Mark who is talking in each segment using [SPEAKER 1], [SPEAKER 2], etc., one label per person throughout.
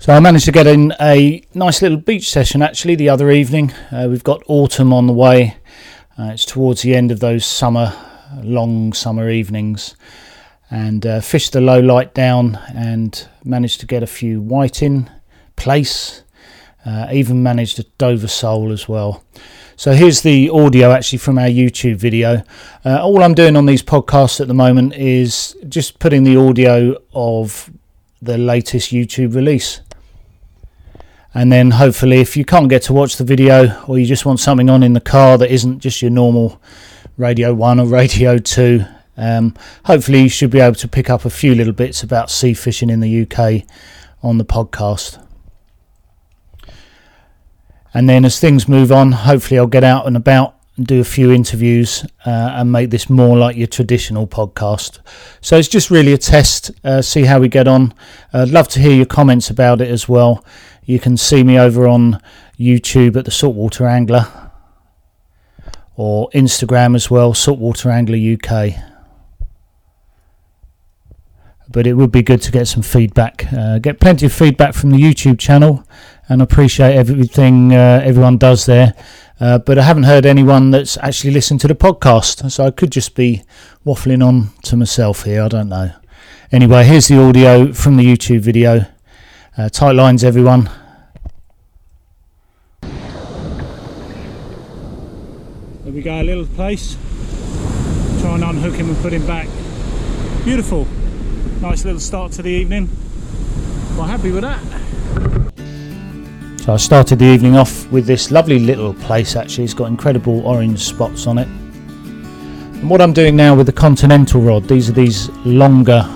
[SPEAKER 1] So I managed to get in a nice little beach session actually the other evening. Uh, we've got autumn on the way. Uh, it's towards the end of those summer, long summer evenings. And uh, fished the low light down and managed to get a few whiting, plaice, uh, even managed a Dover sole as well. So here's the audio actually from our YouTube video. Uh, all I'm doing on these podcasts at the moment is just putting the audio of the latest YouTube release. And then hopefully, if you can't get to watch the video or you just want something on in the car that isn't just your normal Radio 1 or Radio 2, um, hopefully you should be able to pick up a few little bits about sea fishing in the UK on the podcast. And then as things move on, hopefully I'll get out and about and do a few interviews uh, and make this more like your traditional podcast. So it's just really a test, uh, see how we get on. I'd love to hear your comments about it as well. You can see me over on YouTube at the Saltwater Angler or Instagram as well, Saltwater Angler UK. But it would be good to get some feedback. Uh, get plenty of feedback from the YouTube channel and appreciate everything uh, everyone does there. Uh, but I haven't heard anyone that's actually listened to the podcast, so I could just be waffling on to myself here. I don't know. Anyway, here's the audio from the YouTube video. Uh, tight lines, everyone. We go, a little plaice. Try and unhook him and put him back. Beautiful. Nice little start to the evening. Quite happy with that. So I started the evening off with this lovely little plaice actually, it's got incredible orange spots on it. And what I'm doing now with the Continental rod, these are these longer,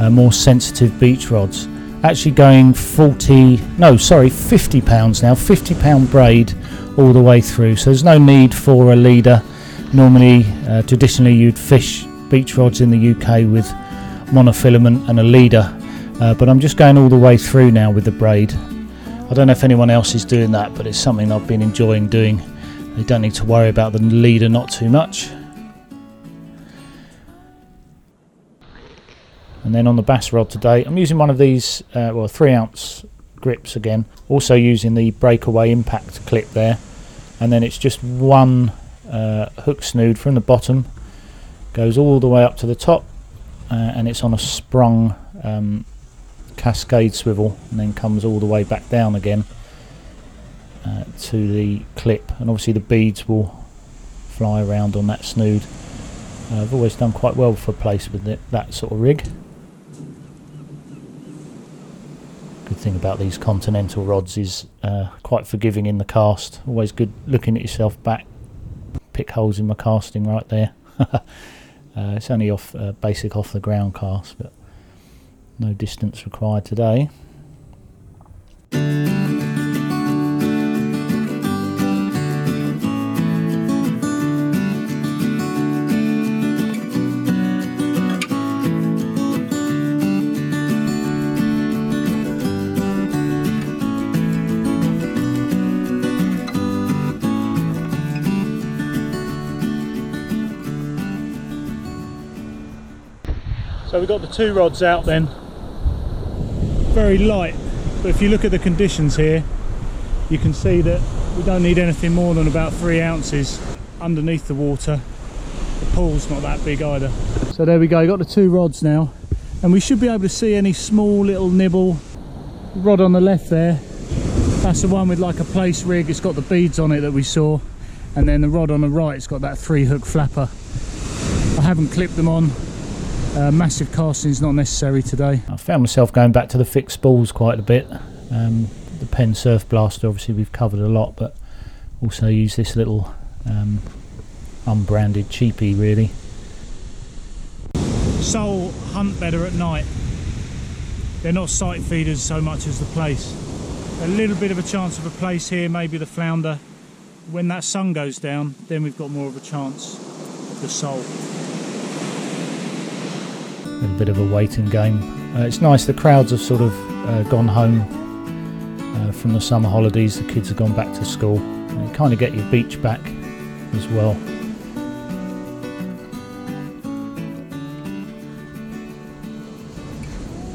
[SPEAKER 1] uh, more sensitive beach rods. Actually going 40, no sorry, 50 pounds now, 50 pound braid all the way through. So there's no need for a leader. Normally, uh, traditionally you'd fish beach rods in the UK with monofilament and a leader. Uh, but I'm just going all the way through now with the braid I don't know if anyone else is doing that, but it's something I've been enjoying doing. You don't need to worry about the leader not too much. And then on the bass rod today, I'm using one of these, uh, well, three ounce grips again. Also using the breakaway impact clip there. And then it's just one uh, hook snood from the bottom, goes all the way up to the top, uh, and it's on a sprung um, cascade swivel and then comes all the way back down again uh, to the clip. And obviously the beads will fly around on that snood. I've always done quite well for plaice with it, that sort of rig good thing about these continental rods is uh, quite forgiving in the cast. Always good looking at yourself back. Pick holes in my casting right there. Uh, it's only off uh, basic off the ground cast but no distance required today. So we've got the two rods out then. Very light but if you look at the conditions here you can see that we don't need anything more than about three ounces underneath the water. The pool's not that big either. So there we go got the two rods now. And we should be able to see any small little nibble rod on the left there. That's the one with like a plaice rig it's got the beads on it that we saw. And then the rod on the right it's got that three hook flapper. I haven't clipped them on uh, massive casting is not necessary today. I found myself going back to the fixed balls quite a bit. Um, the Penn Surf Blaster, obviously, we've covered a lot, but also use this little um, unbranded cheapie, really. Sole hunt better at night. They're not sight feeders so much as the plaice. A little bit of a chance of a plaice here, maybe the flounder. When that sun goes down, then we've got more of a chance of the sole bit of a waiting game. Uh, it's nice, the crowds have sort of uh, gone home uh, from the summer holidays, the kids have gone back to school. And you kind of get your beach back as well.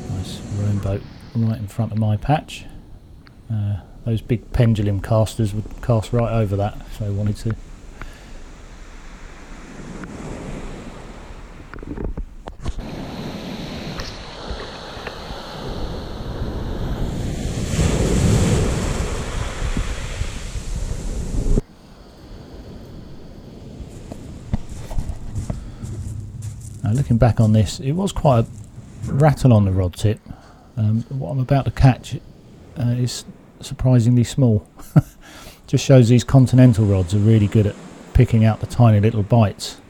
[SPEAKER 1] Nice rowing boat
[SPEAKER 2] right in front of my patch. Uh, those big pendulum casters would cast right over that if they wanted to. Now looking back on this, it was quite a rattle on the rod tip. Um, what I'm about to catch uh, is surprisingly small. Just shows these continental rods are really good at picking out the tiny little bites.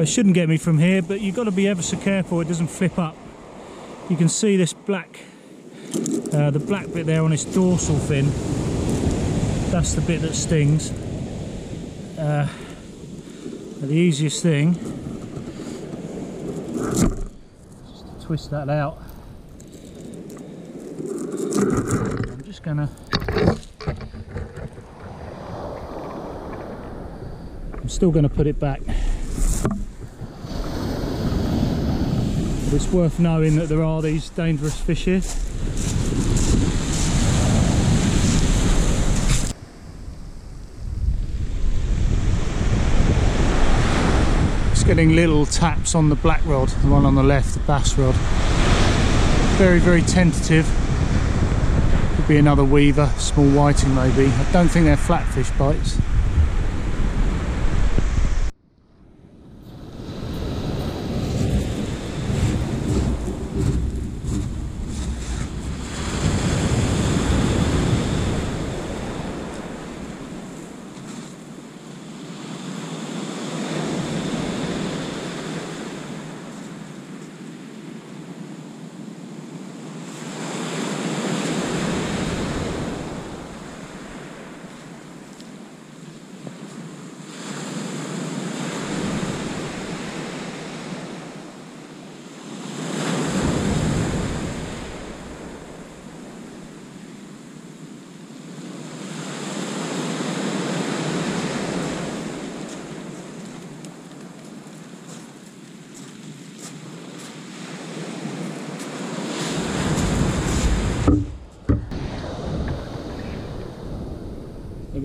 [SPEAKER 2] It shouldn't get me from here, but you've got to be ever so careful it doesn't flip up. You can see this black, uh, the black bit there on its dorsal fin. That's the bit that stings. Uh, the easiest thing is to twist that out. I'm just gonna I'm still going to put it back. But it's worth knowing that there are these dangerous fish here. It's getting little taps on the black rod, the one on the left, the bass rod. Very, very tentative. Could be another weaver, small whiting maybe. I don't think they're flatfish bites.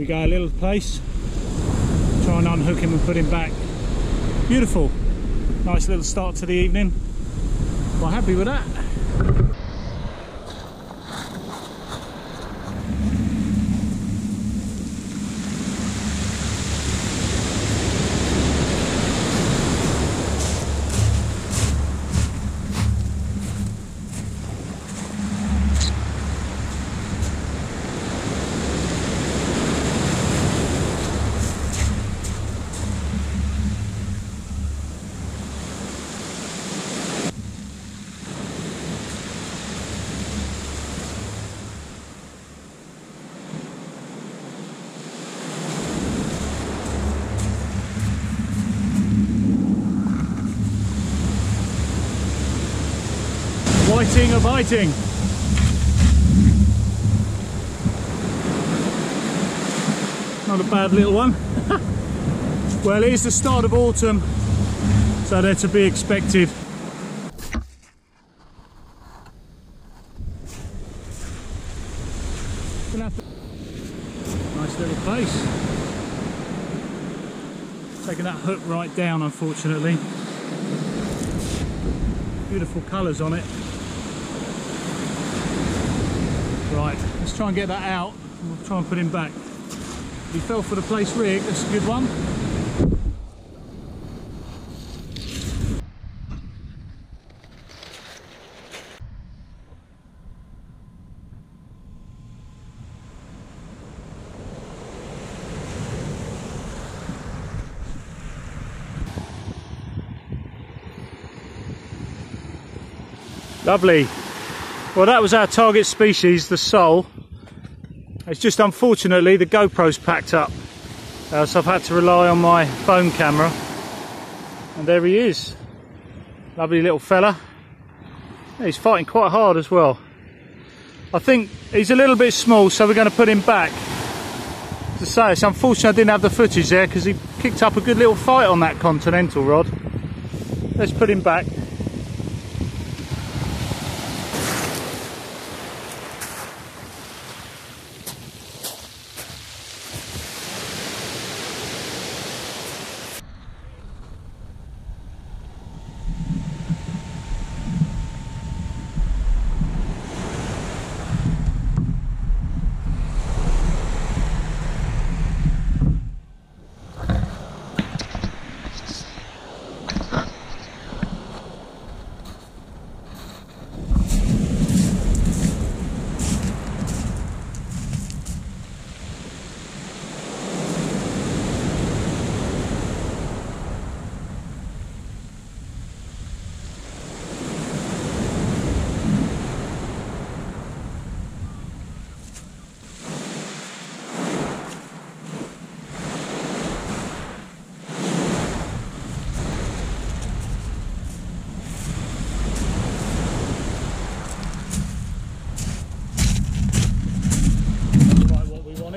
[SPEAKER 2] Go, a little plaice. Try and unhook him and put him back. Beautiful. Nice little start to the evening. Quite happy with that. Whiting or biting? Not a bad little one. well, it is the start of autumn, so they're to be expected. Nice little plaice. Taking that hook right down, unfortunately. Beautiful colours on it. Right, let's try and get that out
[SPEAKER 1] We'll try and put him back. He fell for the plaice rig, that's a good one. Lovely. Well, that was our target species, the sole. It's just unfortunately the GoPro's packed up, uh, so I've had to rely on my phone camera. And there he is. Lovely little fella. He's fighting quite hard as well. I think he's a little bit small, so we're going to put him back. To say, it's unfortunate I didn't have the footage there because he kicked up a good little fight on that Continental rod. Let's put him back.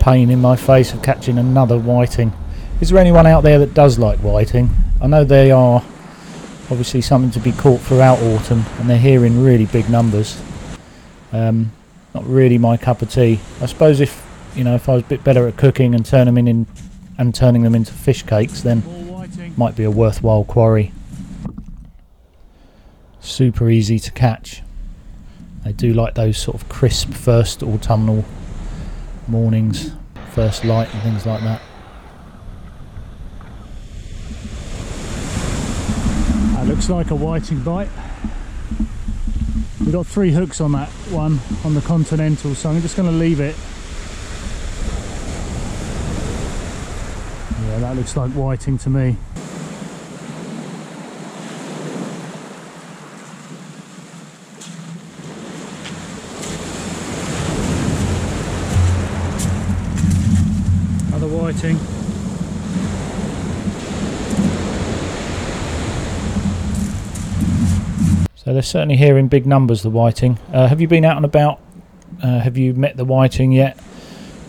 [SPEAKER 1] Pain in my face of catching another whiting. Is there anyone out there that does like whiting? I know they are obviously something to be caught throughout autumn and they're here in really big numbers. Um, not really my cup of tea. I suppose if you know if I was a bit better at cooking and turning them in and turning them into fish cakes then might be a worthwhile quarry. Super easy to catch. They do like those sort of crisp first autumnal mornings, first light and things like that. That looks like a whiting bite. We've got three hooks on that one on the Continental, so I'm just going to leave it. Yeah, that looks like whiting to me. Whiting. So they're certainly here in big numbers, the whiting. Uh, have you been out and about? Uh, have you met the whiting yet?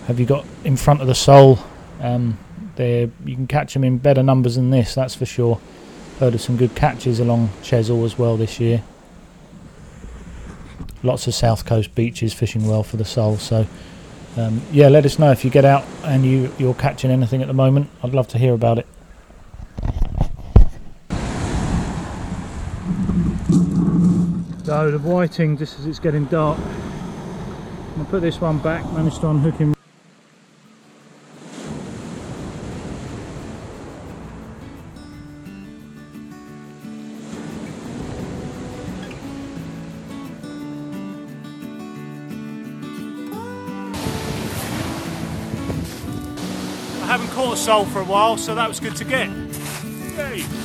[SPEAKER 1] Have you got in front of the sole? Um, you can catch them in better numbers than this, that's for sure. Heard of some good catches along Chesil as well this year. Lots of south coast beaches fishing well for the sole, so um, yeah, let us know if you get out and you, you're catching anything at the moment. I'd love to hear about it. So the whiting, just as it's getting dark, I'm put this one back, managed to unhook him haven't caught a sole for a while, so that was good to get. Yay!